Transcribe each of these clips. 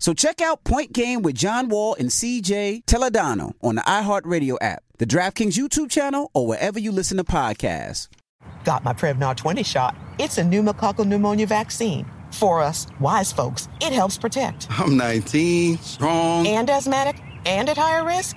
So check out Point Game with John Wall and CJ Toledano on the iHeartRadio app, the DraftKings YouTube channel, or wherever you listen to podcasts. Got my Prevnar 20 shot. It's a pneumococcal pneumonia vaccine. For us, wise folks, it helps protect. I'm 19, strong. And asthmatic and at higher risk?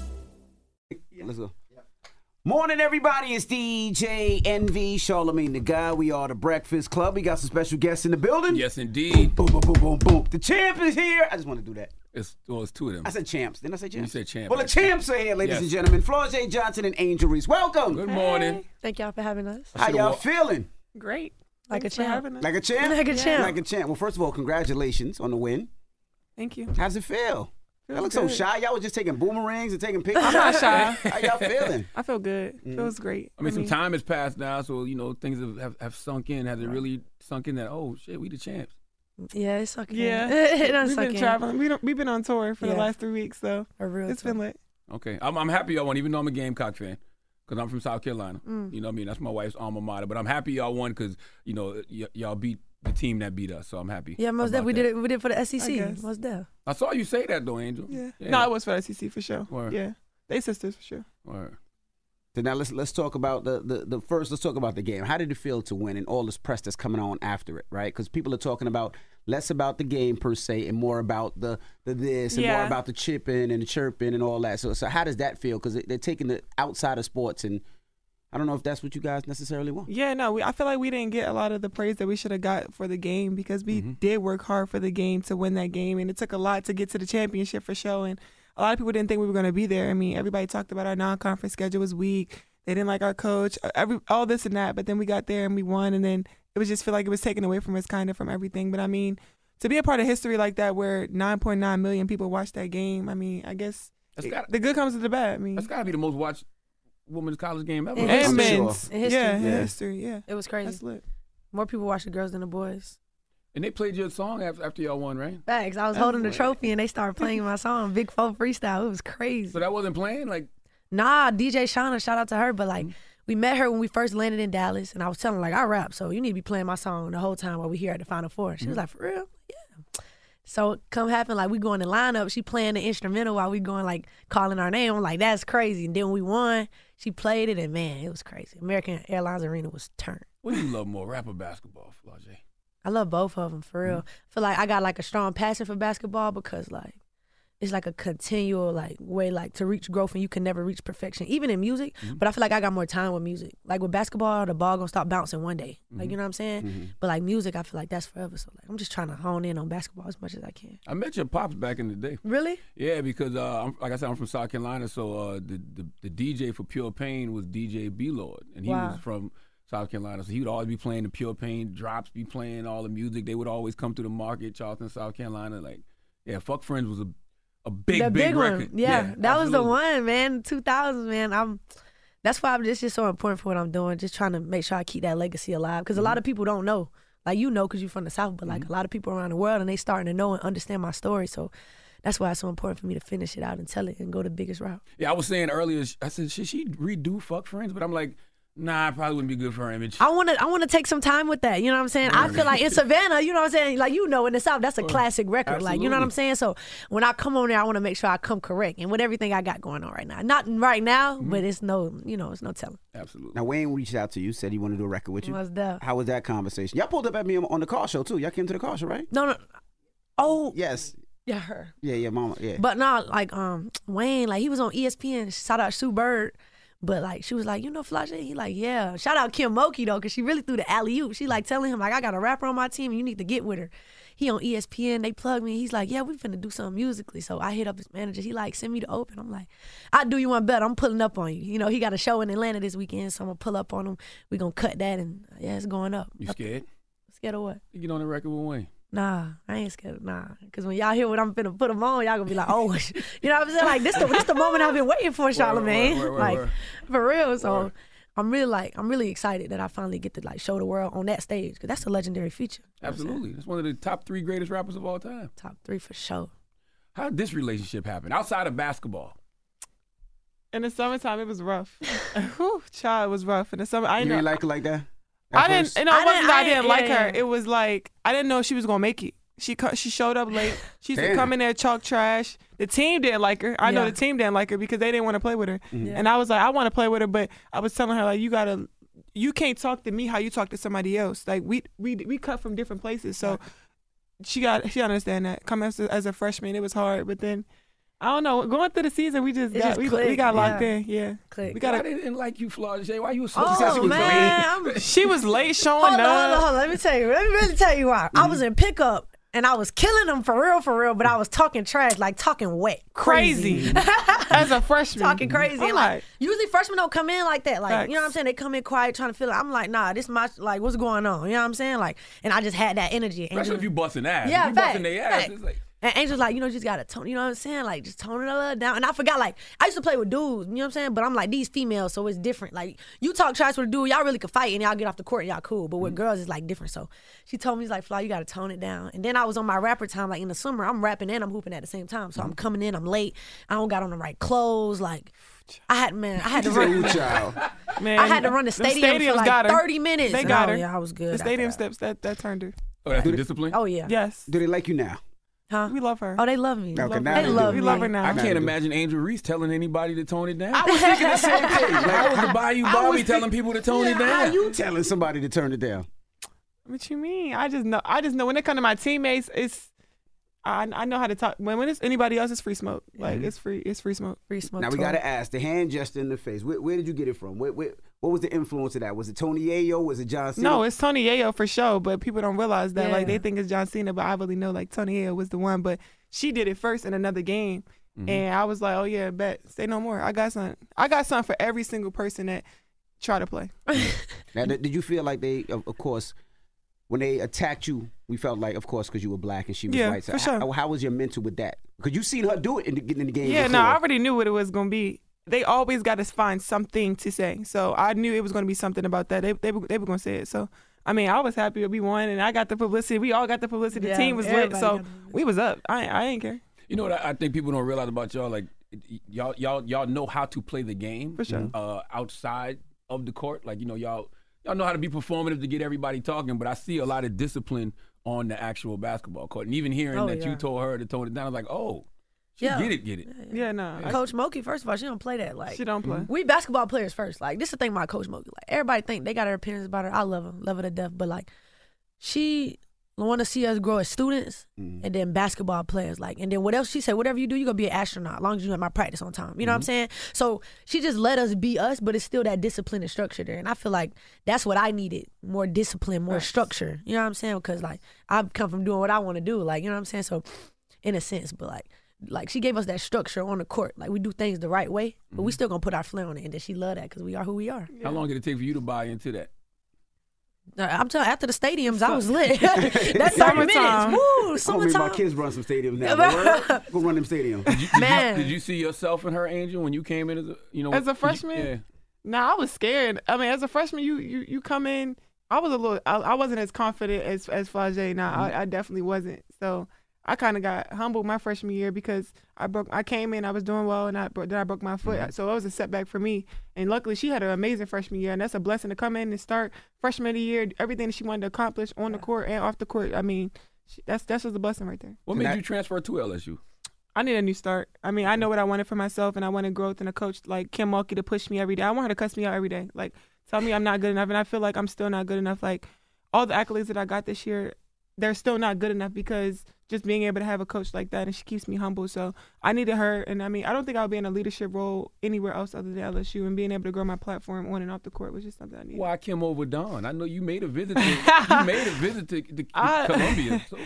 Let's go. Morning, everybody. It's DJ Envy, Charlamagne the Guy. We are the Breakfast Club. We got some special guests in the building. Yes, indeed. Boom, boom, boom, boom, boom. The champ is here. I just want to do that. It's well, it's two of them. I said champs. Didn't I say champs? You said champ. Well, the champs are here, ladies Yes. and gentlemen. Flau'jae Johnson and Angel Reese. Welcome. Good morning. Thank y'all for having us. How y'all feeling? Great. Like Thanks a champ. having us. Like a champ? Like a champ. Like a champ. Well, first of all, congratulations on the win. Thank you. How's it feel? Y'all look so shy. Y'all was just taking boomerangs and taking pictures. I'm not shy. How y'all feeling? I feel good. Mm. Feels great. I mean, some time has passed now, so you know things have, have, have sunk in. Has it really sunk in that? Oh shit, we the champs. Yeah, it's sucking. Yeah, it does we've suck been in. traveling. We don't, we've been on tour for the last three weeks, so A real it's tour. been lit. Okay, I'm, I'm happy y'all won, even though I'm a Gamecock fan, because I'm from South Carolina. Mm. You know what I mean? That's my wife's alma mater. But I'm happy y'all won because you know y- y'all beat the team that beat us. So I'm happy. Yeah, most about def. We that. did it. We did it for the SEC. guess. Most def. I saw you say that though, Angel. Yeah. Yeah. No, it was for the SEC for sure. Word. Yeah, they sisters for sure. Word. So now let's let's talk about the, the the first. Let's talk about the game. How did it feel to win and all this press that's coming on after it, right? Because people are talking about less about the game per se and more about the the this and more about the chipping and the chirping and all that. So so how does that feel? Because they're taking the outside of sports and I don't know if that's what you guys necessarily want. Yeah, no, we, I feel like we didn't get a lot of the praise that we should have got for the game because we Mm-hmm. did work hard for the game to win that game, and it took a lot to get to the championship for sure. And a lot of people didn't think we were going to be there. I mean, everybody talked about our non-conference schedule was weak. They didn't like our coach, uh, every all this and that. But then we got there and we won, and then it was just feel like it was taken away from us, kind of from everything. But I mean, to be a part of history like that, where 9.9 million people watched that game, I mean, I guess That's it- got- the good comes with the bad. I mean, That's got to be the most watched women's college game ever. In and history. men's, In history. yeah, Yeah. history, yeah. It was crazy. That's lit. More people watch the girls than the boys. And they played your song after, after y'all won, right? Facts. I was That's holding the trophy and they started playing my song, Big Four Freestyle. It was crazy. So that wasn't playing? Like, Nah, DJ Shauna, shout out to her. But like, Mm-hmm. we met her when we first landed in Dallas, and I was telling her like, I rap, so you need to be playing my song the whole time while we here at the Final Four. She was Mm-hmm. like, for real? Yeah. So come happen like we go in the lineup, she playing the instrumental while we going like calling our name. I'm like, that's crazy. And then when we won, she played it, and man, it was crazy. American Airlines Arena was turned. what do you love more, rap or basketball, Flau'jae? I love both of them for real. Mm-hmm. I feel like I got like a strong passion for basketball because like it's like a continual like way like to reach growth and you can never reach perfection even in music. Mm-hmm. But I feel like I got more time with music. Like with basketball, the ball gonna stop bouncing one day. Like Mm-hmm. you know what I'm saying? But like music, I feel like that's forever. So like I'm just trying to hone in on basketball as much as I can. I met your pops back in the day. Really? Yeah, because uh, I'm, like I said, I'm from South Carolina, so uh, the, the the DJ for Pure Pain was DJ B Lord, and he Wow. was from South Carolina, so he would always be playing the Pure Pain drops, be playing all the music. They would always come to the market, Charleston, South Carolina. Like, yeah, Fuck Friends was a a big, the big, big, record. one. Yeah, that was the one, man. 2000s, man. I'm. That's why I'm just, just so important for what I'm doing. Just trying to make sure I keep that legacy alive because a Mm-hmm. lot of people don't know. Like you know, because you're from the south, but like a lot of people around the world and they starting to know and understand my story. So that's why it's so important for me to finish it out and tell it and go the biggest route. Yeah, I was saying earlier, I said, should she redo Fuck Friends? But I'm like, nah, it probably wouldn't be good for her image. I want to I want to take some time with that. You know what I'm saying? I feel like in Savannah, you know what I'm saying? Like you know in the South, that's a classic record. Like you know what I'm saying? So when I come on there, I want to make sure I come correct and with everything I got going on right now. Not right now, Mm-hmm. but it's no, you know, it's no telling. Absolutely. Now Wayne reached out to you, said he wanted to do a record with you. What's that? How was that conversation? Y'all pulled up at me on- on the car show too. Y'all came to the car show, right? No, no. Oh, Yes. yeah, her. Yeah, yeah, mama. Yeah. But not like um Wayne, like he was on ESPN. Shout out Sue Bird. But like she was like, you know, Flau'jae? He like, yeah. Shout out Kim Mulkey though, cause she really threw the alley oop. She like telling him like, I got a rapper on my team, and you need to get with her. He on ESPN. They plug me. He's like, yeah, we finna do something musically. So I hit up his manager. He like, send me the open. I'm like, I do you one better. I'm pulling up on you. You know, he got a show in Atlanta this weekend, so I'm gonna pull up on him. We gonna cut that, and yeah, it's going up. You scared? Scared of what? You get on the record with Wayne. Nah, I ain't scared. Nah, because when y'all hear what I'm finna put them on, y'all gonna be like, oh, you know what I'm saying? Like this, the this the moment I've been waiting for, Charlamagne. word, word, like word. for real. So Word. I'm really like, I'm really excited that I finally get to like show the world on that stage because that's a legendary feature. You know what I'm saying? Absolutely. That's one of the top three greatest rappers of all time. Top three for sure. How did this relationship happen outside of basketball? In the summertime, it was rough. Whew, child, it was rough. In the summer, I you know. ain't like her like that? I didn't. first? You know, it I wasn't didn't- that I I didn't didn't- like yeah, her. It was like I didn't know she was gonna make it. She she showed up late. She used to come in there chalk trash. The team didn't like her. I know the team didn't like her because they didn't want to play with her. Mm-hmm. Yeah. And I was like, I want to play with her, but I was telling her like, you gotta, you can't talk to me how you talk to somebody else. Like we we we cut from different places, so she got she understand that. Coming as a, as a freshman, it was hard, but then. I don't know. Going through the season, we just It got just we, we got locked yeah. in. Yeah, Click. we Why got. they didn't like you, Flau'jae? Why you was so Oh she was man, late? I'm, She was late showing hold on, up. hold on, hold on. Let me tell you. Let me really tell you why. I Mm-hmm. was in pickup and I was killing them for real, for real. But I was talking trash, like talking wet, crazy as a freshman. talking crazy. I'm And, like, usually freshmen don't come in like that. Like Facts. you know what I'm saying? They come in quiet, trying to feel. It. I'm like, nah, this my like, what's going on? You know what I'm saying? Like, and I just had that energy. Especially Angel- if you busting ass. Yeah, if you fact, busting their ass. fact. It's like, And Angel's like, you know, you just gotta tone, you know what I'm saying? Like, just tone it a little down. And I forgot, like, I used to play with dudes, you know what I'm saying? But I'm like, these females, so it's different. Like, you talk trash with a dude, y'all really could fight and y'all get off the court and y'all cool. But with mm. girls, it's like different. So she told me, she's like, Fly, you gotta tone it down. And then I was on my rapper time, like in the summer, I'm rapping and I'm hooping at the same time. So I'm mm. coming in, I'm late. I don't got on the right clothes. Like, I had, man, I had to She said, "Ooh, run. child." Man, I had to run the stadium for stadiums like got her. 30 minutes. They got I- her. yeah, I was good The stadium that. steps that that turned her. oh, that's the discipline? Oh, yeah. Yes, Do they like you now? Huh? we love her. Oh, they love me. Okay, love now they they do. love we me. love her now. I can't imagine Angel Reese telling anybody to tone it down. I was thinking the same thing. Like, I was the Bayou I Barbie was telling think- people to tone yeah, it down. How you telling somebody to turn it down? What you mean? I just know. I just know when it comes to my teammates, it's. I, I know how to talk. When when it's anybody else, it's free smoke. Like it's free. It's free smoke. Free smoke. Now we tour. got to ask the hand gesture in the face. Where, where did you get it from? Where, where, what was the influence of that? Was it Tony Yayo? Was it John Cena? No, it's Tony Yayo for sure, but people don't realize that. Like they think it's John Cena, but I really know like Tony Yayo was the one. But she did it first in another game, mm-hmm. and I was like, oh yeah, bet. Say no more. I got something. I got something for every single person that try to play. Now, did did you feel like they, of, of course, when they attacked you, we felt like, of course, because you were black and she was Yeah, white. So for sure. how, how was your mental with that? Because you seen her do it in the, in the game. Yeah, before. no, I already knew what it was gonna be. They always got to find something to say, so I knew it was gonna be something about that. They they were, they were gonna say it, so I mean, I was happy we won, and I got the publicity. We all got the publicity. Yeah, the team was lit, so we was up. I I ain't care. You know what I, I think people don't realize about y'all? Like y'all, y'all, y'all know how to play the game For sure. uh, outside of the court. Like you know, y'all, y'all know how to be performative to get everybody talking. But I see a lot of discipline on the actual basketball court, and even hearing Oh, that you told her to tone it down, I was like, oh, she Yeah. get it, get it. Yeah, no. I- Coach Mulkey, first of all, she don't play that. Like She don't play. We basketball players first. Like this is the thing about Coach Mulkey. Like everybody think they got her opinions about her. I love her, love her to death. But like she want to see us grow as students mm-hmm. and then basketball players. Like and then what else she said? Whatever you do, you're gonna be an astronaut. As long as you at my practice on time. You know what I'm mm-hmm. saying? So she just let us be us, but it's still that discipline and structure there. And I feel like that's what I needed: more discipline, more structure. You know what I'm saying? Because like I come from doing what I want to do. Like you know what I'm saying? So in a sense, but like like she gave us that structure on the court. Like we do things the right way, but we mm-hmm. still gonna put our flair on it, and then she love that because we are who we are. How long did it take for you to buy into that? I'm telling after the stadiums, I was lit. That's thirty Summertime. minutes. Woo, I'm my kids run some stadiums now. Go run them stadiums. Did you, did Man. you, did you see yourself and her, Angel, when you came in as a, you know, As a did you- freshman? No, Nah, I was scared. I mean, as a freshman, you you you come in. I was a little. I, I wasn't as confident as as Flau'jae. Nah, Mm-hmm. I, I definitely wasn't. So I kind of got humbled my freshman year because I broke. I came in, I was doing well, and I bro- then I broke my foot. Mm-hmm. So it was a setback for me. And luckily, she had an amazing freshman year, and that's a blessing to come in and start freshman of the year. Everything that she wanted to accomplish on the court and off the court. I mean, she, that's that's just a blessing right there. What And made that- you transfer to LSU? I need a new start. I mean, I know what I wanted for myself, and I wanted growth and a coach like Kim Mulkey to push me every day. I want her to cuss me out every day, like tell me I'm not good enough, and I feel like I'm still not good enough. Like all the accolades that I got this year, they're still not good enough because just being able to have a coach like that, and she keeps me humble. So I needed her, and I mean, I don't think I'll be in a leadership role anywhere else other than LSU, and being able to grow my platform on and off the court was just something I needed. Why came over Don? I know you made a visit. To, you made a visit to, to I- Columbia. So.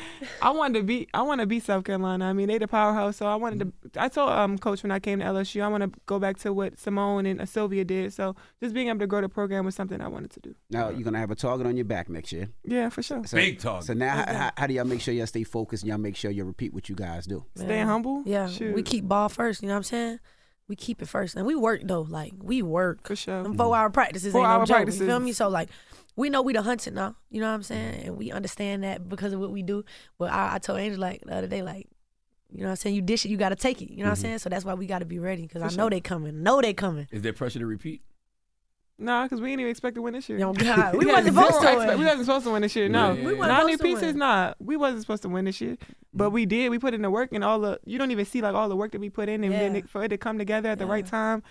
I wanted to be I want to be South Carolina. I mean, they the powerhouse, so I wanted to. I told um coach when I came to LSU, I want to go back to what Simone and Sylvia did. So just being able to grow the program was something I wanted to do. Now you're gonna have a target on your back next year. Yeah, for sure. So, Big target. So now, how, how, how do y'all make sure y'all stay focused and y'all make sure you repeat what you guys do? Stay humble. Yeah, Shoot. we keep ball first. You know what I'm saying? We keep it first, and we work though. Like we work. For sure. Them four hour practices Four ain't hour no joke. practices. You feel me? So like, we know we the hunted now. You know what I'm saying? And we understand that because of what we do. But I, I told Angel like the other day, like, you know what I'm saying? You dish it, you gotta take it. You know what I'm mm-hmm. saying? So that's why we gotta be ready because I For know sure. they coming. Know they coming. Is there pressure to repeat? Nah, because we didn't even expect to win this year. Yo, God, we had wasn't supposed to expe- win. We wasn't supposed to win this year. No, Yeah, yeah, We yeah. wasn't Nine new pieces. win. Nah, we wasn't supposed to win this year, but we did. We put in the work and all the. You don't even see like all the work that we put in, and then Yeah. it, for it to come together at the right time,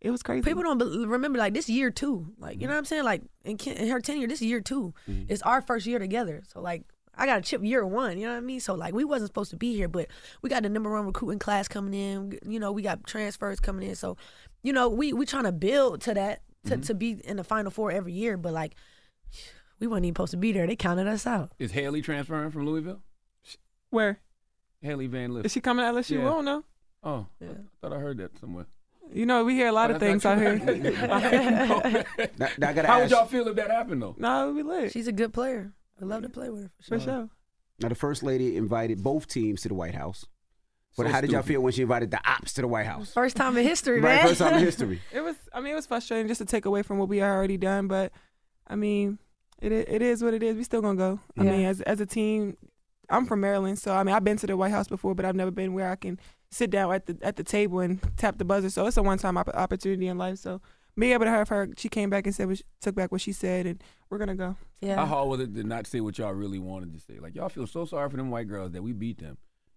it was crazy. People don't bel- remember like this year too. Like you mm-hmm. know what I'm saying? Like in, Ken- in her tenure, this year 2 mm-hmm. It's our first year together. So like I got a chip year one. You know what I mean? So like we wasn't supposed to be here, but we got the number one recruiting class coming in. You know we got transfers coming in. So you know we we trying to build to that to, mm-hmm. to be in the final four every year. But like we weren't even supposed to be there. They counted us out. Is Hailey transferring from Louisville? Where Hailey Van Lith. is she coming to LSU? Yeah. We don't know. Oh, I thought I heard that somewhere. You know, we hear a lot Oh, of that's things out here. Now, now How would y'all feel if that happened though? no, we lit She's a good player. I love to play with her for for sure. sure. Now the first lady invited both teams to the White House. But So how did y'all feel when she invited the ops to the White House? First time in history, Right, man. first time in history. It was. I mean, it was frustrating just to take away from what we had already done. But I mean, it it is what it is. We still gonna go. I Yeah. mean, as as a team, I'm from Maryland, so I mean, I've been to the White House before, but I've never been where I can sit down at the at the table and tap the buzzer. So it's a one time opp- opportunity in life. So being able to have her, she came back and said, what she, took back what she said, and we're gonna go. yeah. How hard was it to not say what y'all really wanted to say? Like y'all feel so sorry for them white girls that we beat them.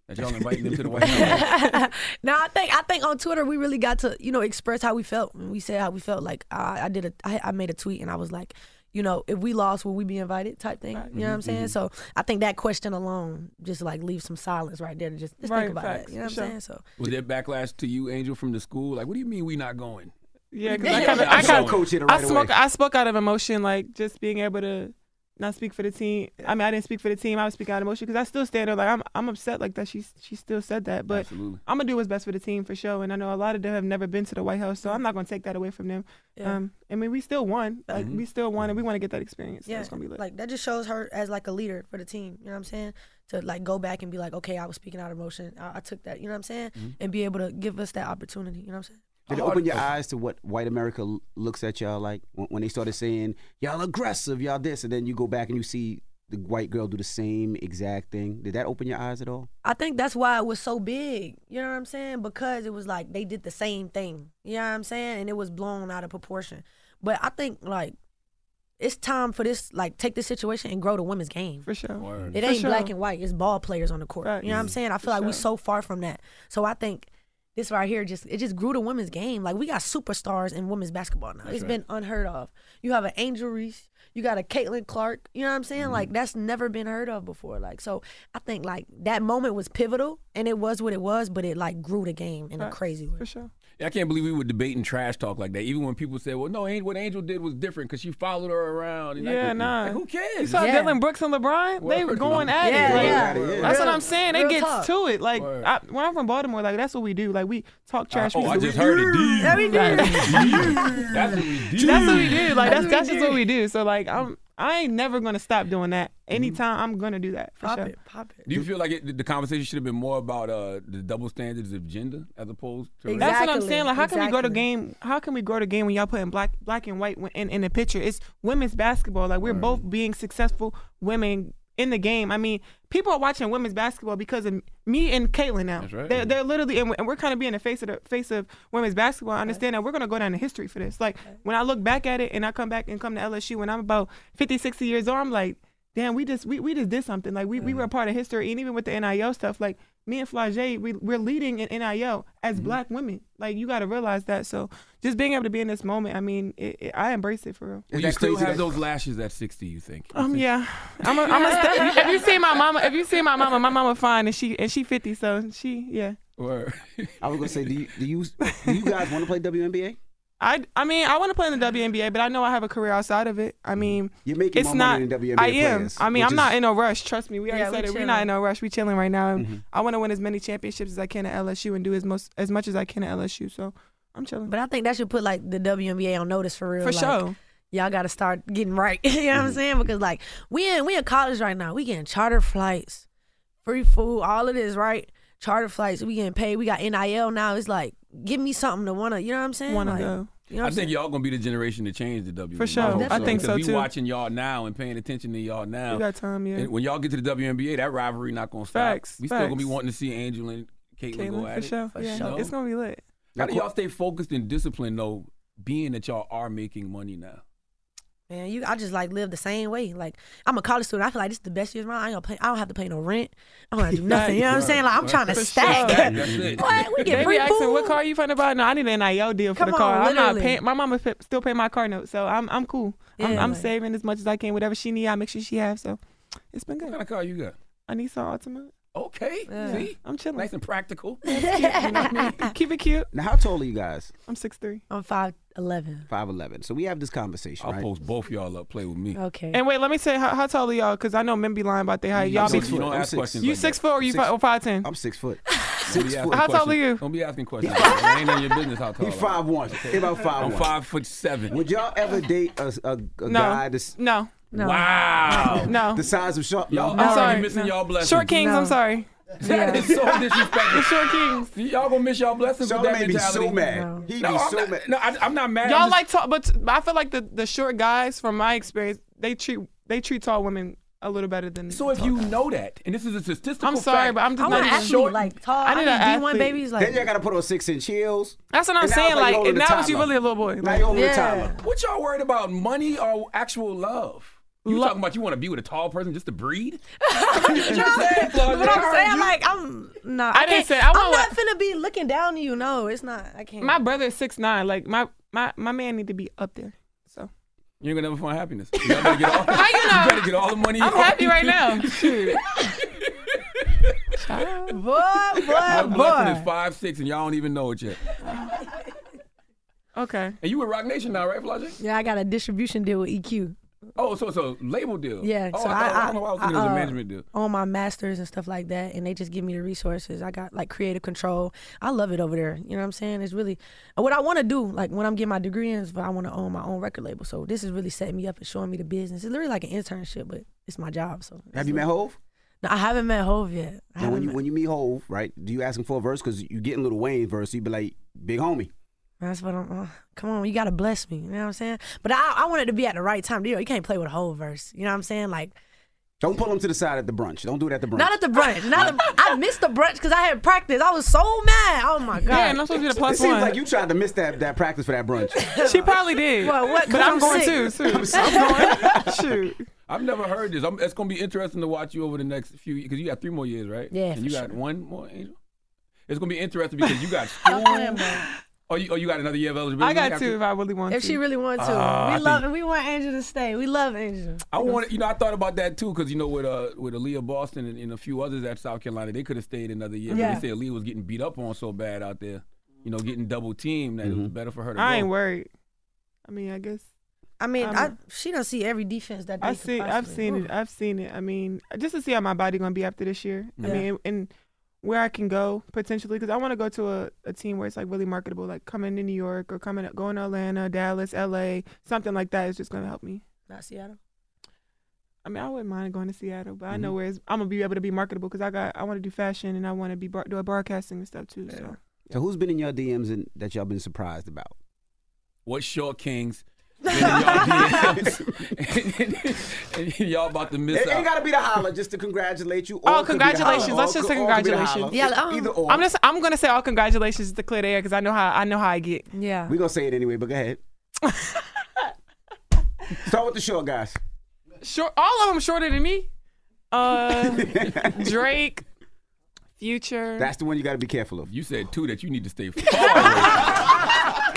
That y'all inviting them to the White House. no, I think I think on Twitter we really got to you know express how we felt. We said how we felt. Like I, I did a I, I made a tweet and I was like, you know, if we lost, will we be invited? Type thing. You know what I'm mm-hmm, saying? Mm-hmm. So I think that question alone just like leaves some silence right there to just, just Right, think about facts, that. You know what for I'm saying? So Was there backlash to you, Angel, from the school? Like, what do you mean we not going? Yeah, because I kind of, I I saw kind coach hit it I right away. I spoke out of emotion, like just being able to not speak for the team. I mean, I didn't speak for the team. I was speaking out of emotion because I still stand there, like I'm, I'm upset, like that she, she still said that, but. Absolutely. I'm gonna do what's best for the team for sure, and I know a lot of them have never been to the White House, so I'm not gonna take that away from them. Yeah. Um, I mean, we still won. Like we still won, and we want to get that experience. So yeah, it's gonna be lit. like that just shows her as like a leader for the team. You know what I'm saying? To like go back and be like, okay, I was speaking out of emotion. I, I took that. You know what I'm saying? Mm-hmm. And be able to give us that opportunity. You know what I'm saying? Did it open your eyes to what white America l- looks at y'all like when, when they started saying y'all aggressive, y'all this, and then you go back and you see the white girl do the same exact thing? Did that open your eyes at all? I think that's why it was so big. You know what I'm saying? Because it was like they did the same thing. You know what I'm saying? And it was blown out of proportion. But I think like it's time for this, like take this situation and grow the women's game. For sure. It For ain't sure. black and white. It's ball players on the court. You know what I'm saying? I feel For like we sure. so far from that. So I think this right here just it just grew the women's game. Like we got superstars in women's basketball now. That's It's right. been unheard of. You have an Angel Reese. You got a Caitlin Clark. You know what I'm saying? Mm-hmm. Like that's never been heard of before. Like so, I think like that moment was pivotal, and it was what it was. But it like grew the game in a crazy way. For sure. Yeah, I can't believe we were debating trash talk like that. Even when people said, "Well, no, An- what Angel did was different because she followed her around." And Yeah, like, nah. like, who cares? You saw Yeah. Dillon Brooks and LeBron? They were going at Yeah, it. Like, yeah. That's what I'm saying. It real gets talk. to it. Like I, when I'm from Baltimore, like that's what we do. Like we talk trash. oh, we I do- just heard it. Deep. Yeah, we do. That's what we do. That's what we do. Like that's That's that's what we just what we do. So like I'm I ain't never gonna stop doing that. Mm-hmm. Anytime I'm gonna do that for Pop sure. it, pop it. Do you feel like it, the conversation should have been more about uh, the double standards of gender as opposed to Exactly. That's what I'm saying. Like, how can we grow the game? How can we grow the game when y'all putting black, black and white in, in the picture? It's women's basketball. Like we're both being successful women in the game. I mean, people are watching women's basketball because of me and Caitlin now. That's right. They're, they're literally, and we're, kind of being the face of the face of women's basketball. I understand that we're gonna go down in history for this. Like when I look back at it and I come back and come to LSU when I'm about 50, 60 years old, I'm like. Damn, we just we, we just did something. Like we, we were a part of history, and even with the NIL stuff, like me and Flau'jae, we we're leading in NIL as Mm-hmm. black women. Like you got to realize that. So just being able to be in this moment, I mean, it, it, I embrace it for real. Will you still have those lashes at 60, you think? Um, yeah, I'm a, I'm a step, if you see my mama, if you see my mama, my mama fine, and she and she 50, so she yeah. Word. I was gonna say, do you do you, do you guys want to play WNBA? I I mean, I want to play in the WNBA, but I know I have a career outside of it. I mean, You're making it's more not. money than WNBA I am. players, I mean, I'm not in a rush. Trust me. We already Yeah, we said it. We're not in a rush. We chilling right now. And Mm-hmm. I want to win as many championships as I can at LSU and do as most as much as I can at LSU. So I'm chilling. But I think that should put like the WNBA on notice for real. For like, sure. Y'all got to start getting right. you know what I'm saying? Because like we in we in college right now. We getting charter flights, free food, all of this right. Charter flights. We getting paid. We got NIL now. It's like give me something to wanna. You know what I'm saying? Wanna like, go. You know I I'm think y'all gonna be the generation to change the WNBA. For sure. Oh, I I so. think so, Because too. We watching y'all now and paying attention to y'all now. We got time, yeah. And when y'all get to the WNBA, that rivalry not gonna stop. Facts, We still gonna be wanting to see Angel and Caitlin, go Caitlin, at for it. sure. yeah, it's gonna be lit. How do y'all stay focused and disciplined though, being that y'all are making money now? Man, you I just like live the same way. Like I'm a college student. I feel like this is the best year of my life. I ain't gonna pay I don't have to pay no rent. I don't have to do nothing. You know what I'm saying? Like I'm trying to For stack. sure. What? We get They free be asking food. what car you finna buy. No, I need an NIL deal for Come the car. on, I'm not paying. My mama fi- still pay my car note, so I'm I'm cool. I'm, I'm like- saving as much as I can. Whatever she need, I make sure she have. So it's been good. What good. kind of car you got? I need some Ultimate. Okay. Yeah. See? I'm chilling. Nice and practical. Keep it cute. Now, how tall are you guys? I'm six three. I'm five eleven. Five eleven. So we have this conversation, I'll right? post both y'all up, play with me. Okay. And wait, let me say how, how tall are y'all? Because I know men be lying about their height. Y'all I'm be six you foot. don't ask six. questions you like six that. four or you Six- five or five ten? I'm six foot. Six foot. How tall are you? Don't be asking questions. it ain't in your business how tall He I five one. He about five I'm one. five foot seven. Would y'all ever date a, a, a No. guy that's No. No. Wow. No. the size of short. Y'all I'm already sorry. missing no. y'all blessings. Short kings. No. I'm sorry. That is so disrespectful. The disrespectful. short kings. Y'all gonna miss y'all blessings Sean with that made me mentality. so mad. No. He'd No, be I'm so not, mad. no, I, I'm not mad. Y'all just- like tall, but but I feel like the the short guys, from my experience, they treat they treat tall women a little better than. So if tall you guys. know that, and this is a statistical I'm sorry, fact, but I'm I just want not an even athlete, short. like tall. I I need need, an D1 athlete. babies. Like Then y'all got to put on six inch heels. That's what I'm And saying. like Like, and now it's you timer. really a little boy. Now Like, you holding Yeah. the timer. what y'all worried about, money or actual love? You Lo- talking about you want to be with a tall person just to breed? You know what I'm saying? Flaw, But I I'm saying, like, I'm no. I, I didn't say- I I'm not what- finna be looking down on you. No, it's not. I can't. my brother is six nine. Like my my my man need to be up there. So You ain't gonna never find happiness. You better get all, How you know? better get all the money. I'm happy right now. Shoot. boy, boy, My blessing is five six, and y'all don't even know it yet. Okay. And you with Roc Nation now, right, Flau'jae? Yeah, I got a distribution deal with EQ. Oh, so it's so a label deal. Yeah, Oh, so I, I, thought, I, don't know why I was thinking it was a uh, management deal. on my masters and stuff like that, and they just give me the resources. I got like creative control. I love it over there. You know what I'm saying? It's really what I want to do. Like when I'm getting my degree in, is I want to own my own record label. So this is really setting me up and showing me the business. It's literally like an internship, but it's my job. So Have you met Hove? No, I haven't met Hove yet. I Now, when you met- when you meet Hove, right? Do you ask him for a verse because you get getting Little Wayne verse? You be like, big homie. That's what I'm. Uh, come on, you gotta bless me. You know what I'm saying? But I, I want it to be at the right time. You know, you can't play with a whole verse. You know what I'm saying? Like, Don't pull them to the side at the brunch. Don't do it at the brunch. not at the brunch. Not. At, I missed the brunch because I had practice. I was so mad. Oh my god. Yeah, and I'm supposed to be the it plus seems one. like you tried to miss that, that practice for that brunch. she probably did. Well, what? But I'm, I'm going sick. too. too. I'm going. Shoot. I've never heard this. I'm, it's gonna be interesting to watch you over the next few years because you got three more years, right? Yeah, And you got sure. one more, Angel. It's gonna be interesting because you got school. Oh, you, oh, you got another year of eligibility. I got two if I really want to. If to. she really wants to, I we love think- and we want Angel to stay. We love Angel. I want, you know, I thought about that too because you know with uh with Aliyah Boston and, and a few others at South Carolina, they could have stayed another year. Yeah. But they said Aliyah was getting beat up on so bad out there, you know, getting double teamed that it was better for her to I go. ain't worried. I mean, I guess I mean, Um, I, she don't see every defense that they I could see. I've seen Ooh. it. I've seen it. I mean, just to see how my body gonna be after this year. I Yeah. mean, and where I can go potentially because I want to go to a, a team where it's like really marketable, like coming to New York or coming going to Atlanta, Dallas, L.A. Something like that is just gonna help me. Not Seattle. I mean, I wouldn't mind going to Seattle, but I know Mm-hmm. where it's, I'm gonna be able to be marketable because I got I want to do fashion and I want to be bar, do broadcasting and stuff too. So So who's been in your DMs and that y'all been surprised about? What short kings? Been y'all and y'all about to miss It out. ain't gotta be the holler just to congratulate you. Oh, or it could be the congratulations! holler, Let's just it say could- or it could be the congratulations. Yeah, um, either or. I'm just I'm gonna say all congratulations to clear the air because I know how I know how I get. Yeah. we gonna say it anyway, but go ahead. Start with the short guys. Short, all of them shorter than me. Uh, Drake, Future. That's the one you got to be careful of. You said two that you need to stay far away.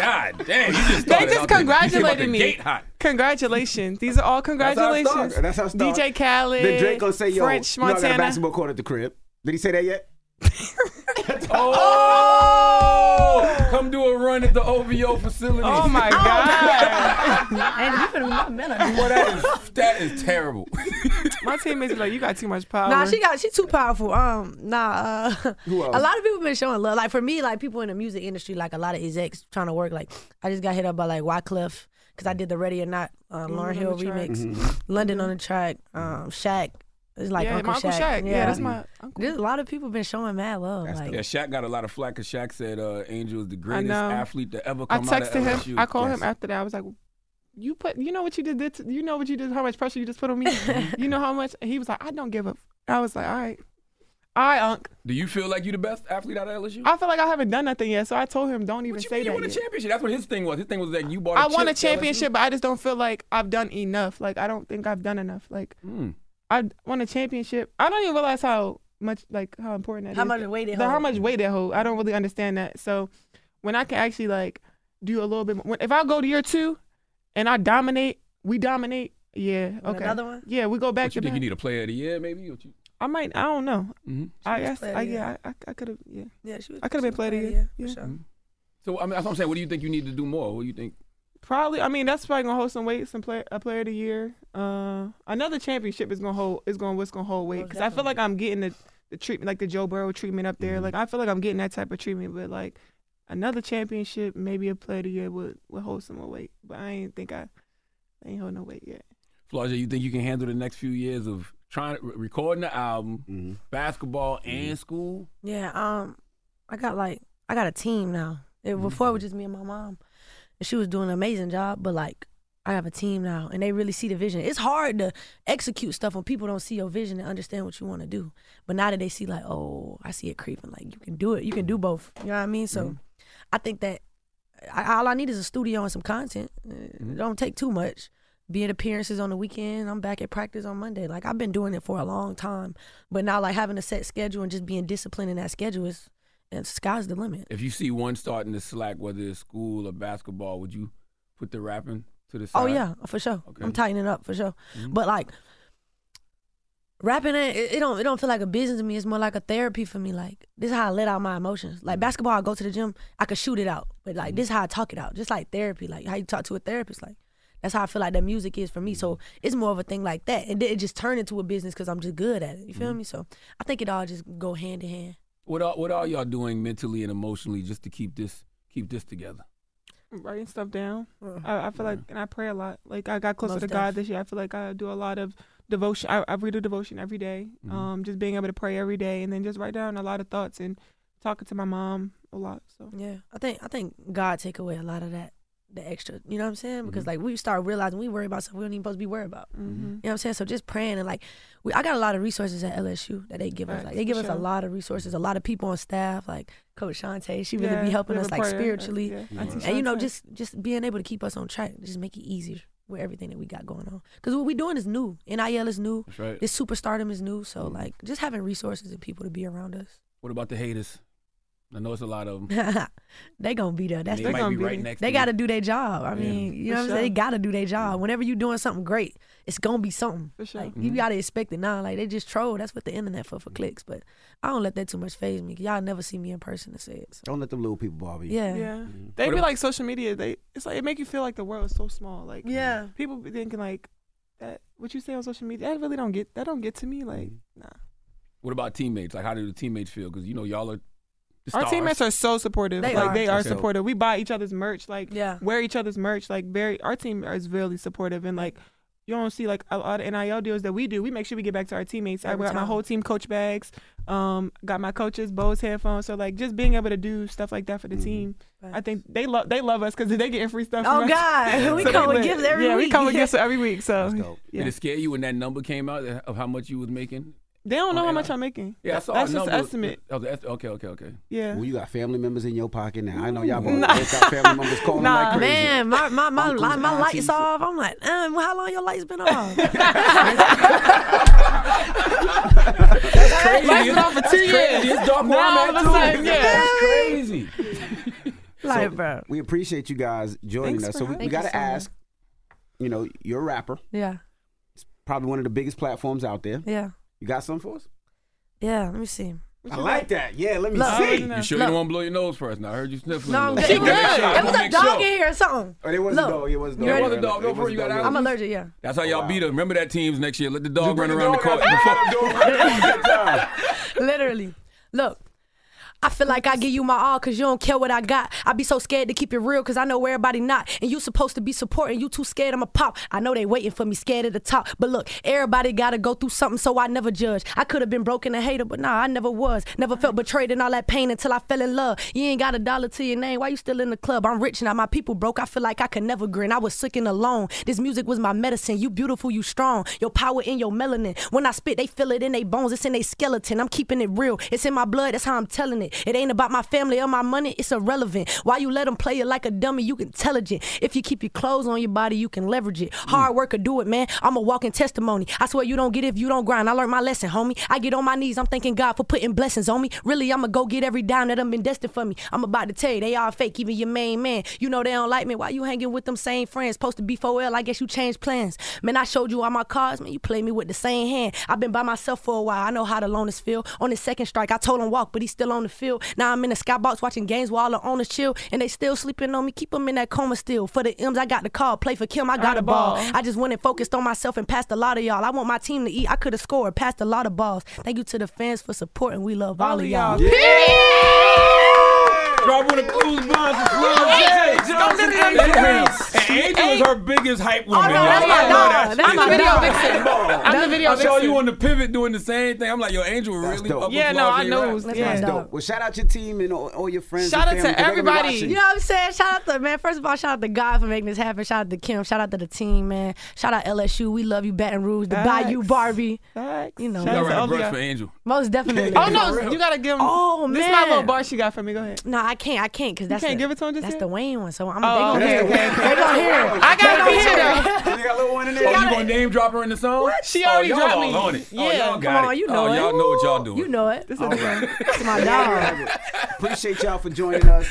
God damn, you just they just out the- you came out congratulated me. Gate hot. Congratulations. These are all That's how it congratulations. start. That's how it start. DJ Khaled, Then Drake gonna say, "Yo, French you know I got a basketball court at the crib." Did he say that yet? Oh! Come do a run at the OVO facility. Oh my God. and you could have met her. Boy, that is that is terrible. My teammates be like, you got too much power. Nah, she got she too powerful. Um, nah. Uh, Who else? a lot of people been showing love. Like for me, like people in the music industry, like a lot of execs trying to work. Like I just got hit up by like Wyclef because I did the Ready or Not uh, Lauryn Hill the track. remix, London on the track, um, Shaq. It's like yeah, Uncle my Uncle Shaq. Shaq. Yeah, that's my uncle. There's a lot of people been showing mad love. That's like yeah, Shaq got a lot of flack because Shaq said uh, Angel is the greatest athlete to ever I come out of texted him. LSU. I called Yes. him after that. I was like, "You put, you know what you just did? To, you know what you did? How much pressure you just put on me? you know how much?" And he was like, "I don't give up." I was like, "All right, all right, Unc." Do you feel like you the best athlete out of LSU? I feel like I haven't done nothing yet, so I told him, "Don't even What you say mean you that." won a yet." championship? That's what his thing was. His thing was that you bought. I a won a chip to LSU. championship, but I just don't feel like I've done enough. Like I don't think I've done enough. Like Mm. I won a championship. I don't even realize how much like how important that how is. much weight it The- how much weight it hold. I don't really understand that. So when I can actually like do a little bit more, when, if I go to year two and I dominate, we dominate. Yeah, Want okay. another one? Yeah, we go back What you to think back. you need a player of the year, maybe? What you- I might. I don't know. Mhm. I guess. I, yeah, I, I could have. Yeah. Yeah, she was. I could have been player of the was year. for Yeah. sure. So I mean, that's what I'm saying. What do you think you need to do more? What do you think? Probably. I mean, that's probably gonna hold some weight. Some player, a player of the year. Uh, another championship is gonna hold. Is gonna what's gonna hold weight Most because I feel like I'm getting the the treatment, like the Joe Burrow treatment up there. Like I feel like I'm getting that type of treatment. But like another championship, maybe a player of the year would would hold some more weight. But I ain't think I, I ain't hold no weight yet. Flau'jae, you think you can handle the next few years of trying re- recording the album, Mhm. basketball, and school? Yeah, um, I got like I got a team now. It, before it was just me and my mom, and she was doing an amazing job. But like, I have a team now, and they really see the vision. It's hard to execute stuff when people don't see your vision and understand what you want to do. But now that they see, like, oh, I see it creeping. Like you can do it. You can do both. You know what I mean? So, mm-hmm. I think that I, all I need is a studio and some content. Mm-hmm. It don't take too much. Being appearances on the weekend, I'm back at practice on Monday. Like I've been doing it for a long time, but now like having a set schedule and just being disciplined in that schedule is, and sky's the limit. If you see one starting to slack, whether it's school or basketball, would you put the rapping to the oh, side? Oh yeah, for sure. Okay. I'm tightening up for sure. Mhm. But like rapping, it, it don't it don't feel like a business to me. It's more like a therapy for me. Like this is how I let out my emotions. Like mm-hmm. basketball, I go to the gym, I could shoot it out. But like mm-hmm. this is how I talk it out. Just like therapy, like how you talk to a therapist. Like that's how I feel like that music is for me. So mm-hmm. it's more of a thing like that, and then it just turned into a business because I'm just good at it. You feel me? So I think it all just go hand in hand. What are, what are y'all doing mentally and emotionally just to keep this keep this together? writing stuff down. Uh, I, I feel like, and I pray a lot. Like I got closer Most to God def. this year. I feel like I do a lot of devotion. I, I read a devotion every day. Mhm. Um, just being able to pray every day, and then just write down a lot of thoughts and talking to my mom a lot. So Yeah, I think I think God take away a lot of that, the extra. You know what I'm saying? Mm-hmm. Because like we start realizing we worry about something we don't even supposed to be worried about. Mhm. You know what I'm saying? So just praying and like, we, I got a lot of resources at LSU that they give us. Like they give for us a lot of resources, a lot of people on staff, like Coach Shante. She really Yeah, be helping us like spiritually, Yeah, Auntie and you know just just being able to keep us on track, just make it easier with everything that we got going on. Because what we doing is new. NIL is new. That's right. This superstardom is new. So Mm-hmm. like just having resources and people to be around us. What about the haters? I know it's a lot of them. they gonna be there. That's they the might be right next They to got to do their job. I Yeah. mean, you For know what I'm saying? They got to do their job. Whenever you're doing something great, it's gonna be something. For sure. Like you Mhm. got to expect it now. Like they just troll. That's what the internet for for Mm-hmm. clicks. But I don't let that too much phase me. y'all never see me in person to say it. So. Don't let them little people bother you. Yeah. Yeah, Mm-hmm. they What be like social media. They it's like it make you feel like the world is so small. Like Yeah. people be thinking like that. What you say on social media, that really don't get that don't get to me. Like Mm-hmm. nah. What about teammates? Like, how do the teammates feel? Because you know y'all are. The Our teammates are so supportive. They like are. they are supportive. We buy each other's merch. Like Yeah. wear each other's merch. Like very our team is really supportive and like. You don't see like a lot of NIL deals that we do. We make sure we get back to our teammates. I Every wear my whole team coach bags. Um, got my coaches Bose headphones. So like just being able to do stuff like that for the team, I think they love they love us because they getting free stuff. Oh, from us. God. We So come with gifts every yeah, we week. come with gifts every week. So That's dope. yeah. Did it scare you when that number came out of how much you was making? They don't know Oh, how much I'm making. Yeah, I saw That's a just number. an estimate. That was est- okay, okay, okay. Yeah. Well, you got family members in your pocket now. I know y'all both Nah. got family members calling Nah. like crazy. Man, my my my, Uncles, my, my lights off. I'm like, um, how long your lights been off? That's crazy. Lights been off for two years. It's dark Now where all at of a too. sudden, yeah. That's crazy. like, So, bro. We appreciate you guys joining Thanks us. So we, we got us. to ask, you know, you're a rapper, Yeah, It's probably one of the biggest platforms out there. yeah, You got something for us? yeah. Let me see. I like that. Yeah, let me Look. see. Already know. You sure you don't want to blow your nose first? Now I heard you sniffling. No, a I'm good. bit. She Make It was a dog sure. in here or something. Oh, it was Look, a dog. It was a dog. you? It was a dog. Go for it. You a got dog. out. I'm allergic. Yeah. That's how y'all Wow. beat us. Remember that teams next year. Let the dog run around the dog court. before- Let the dog run around the time. Literally. Look. I feel like I give you my all cause you don't care what I got. I be so scared to keep it real cause I know everybody not. And you supposed to be supporting, you too scared I'ma pop. I know they waiting for me scared at the top. But look, everybody gotta go through something so I never judge. I could have been broken a hater, but nah, I never was. Never felt betrayed and all that pain until I fell in love. You ain't got a dollar to your name. Why you still in the club? I'm rich now. My people broke. I feel like I could never grin. I was sick and alone. This music was my medicine. You beautiful, you strong. Your power in your melanin. When I spit, they feel it in their bones. It's in their skeleton. I'm keeping it real. It's in my blood. That's how I'm telling it. It ain't about my family or my money. It's irrelevant. Why you let them play you like a dummy? You intelligent. If you keep your clothes on your body, you can leverage it. Hmm. Hard work will do it, man. I'm a walking testimony. I swear you don't get it if you don't grind. I learned my lesson, homie. I get on my knees. I'm thanking God for putting blessings on me. Really, I'ma go get every dime that done been destined for me. I'm about to tell you, they all fake. Even your main man. You know they don't like me. Why you hanging with them same friends? Supposed to be 4L. I guess you changed plans. Man, I showed you all my cards. Man, you play me with the same hand. I've been by myself for a while. I know how the loners feel. On his second strike, I told him walk, but he's still on the field. Now I'm in the skybox watching games while the owners chill, and they still sleeping on me. Keep them in that coma still. For the M's, I got the call. Play for Kim, I got a ball. I just went and focused on myself and passed a lot of y'all. I want my team to eat. I could have scored, passed a lot of balls. Thank you to the fans for supporting. We love all, of y'all. Drop one of Clues Bonds for Flau'jae Johnson. And Angel is her biggest hype woman. Oh, no, that's my I know dog. that. That's I'm my the video dog. vixen. I'm the video I saw you on the pivot doing the same thing. I'm like, yo, Angel really dope. up with Yeah, no, I know. That's Yeah. my dog. dope. Well, shout out your team and all, all your friends. Shout out to family, 'cause they're gonna be everybody. You know what I'm saying? Shout out to man. First of all, shout out to God for making this happen. Shout out to Kim. Shout out to the team, man. Shout out LSU. We love you, Baton Rouge. The Bayou Barbie. Facts. You know. Shout You out gotta to write a all brush for Angel. Most definitely. Oh no, you gotta give him. Oh, man. This is my little bar she got for me. Go ahead. No, I can't. I can't because that's can't the, give it to him just That's yet? the Wayne one. So I'm. Oh, they gonna hear. okay, it. okay. They gonna hear. it. I got They a gonna picture hear it. though. You got a little one in Oh, there. you gonna name drop her in the song? What? She Oh, already y'all dropped all me. on it. Oh, Yeah. y'all Come on, it. you know oh, it. y'all know what y'all doing. You know it. This is right. It's my There dog. Appreciate y'all for joining us.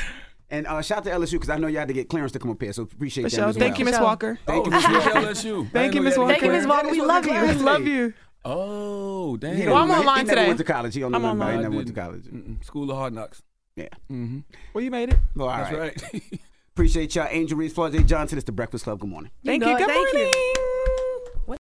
And uh, shout out to LSU because I know you had to get clearance to come up here, so appreciate that sure. as Thank you, Miss Walker. Thank you, Oh, Miss Walker. LSU. Thank you, I Miss didn't Thank you. Miss Walker. We love you. We love you. Oh, damn. He Well, I'm never- online he never today. went to college. He don't know I'm nothing about. He never went to college. Mm-mm. School of Hard Knocks. Yeah. Mm-hmm. Well, you made it. Well, all That's right. right. Appreciate y'all. Angel Reese, Flau'jae Johnson. It's the Breakfast Club. Good morning. Thank know you. Good Thank you.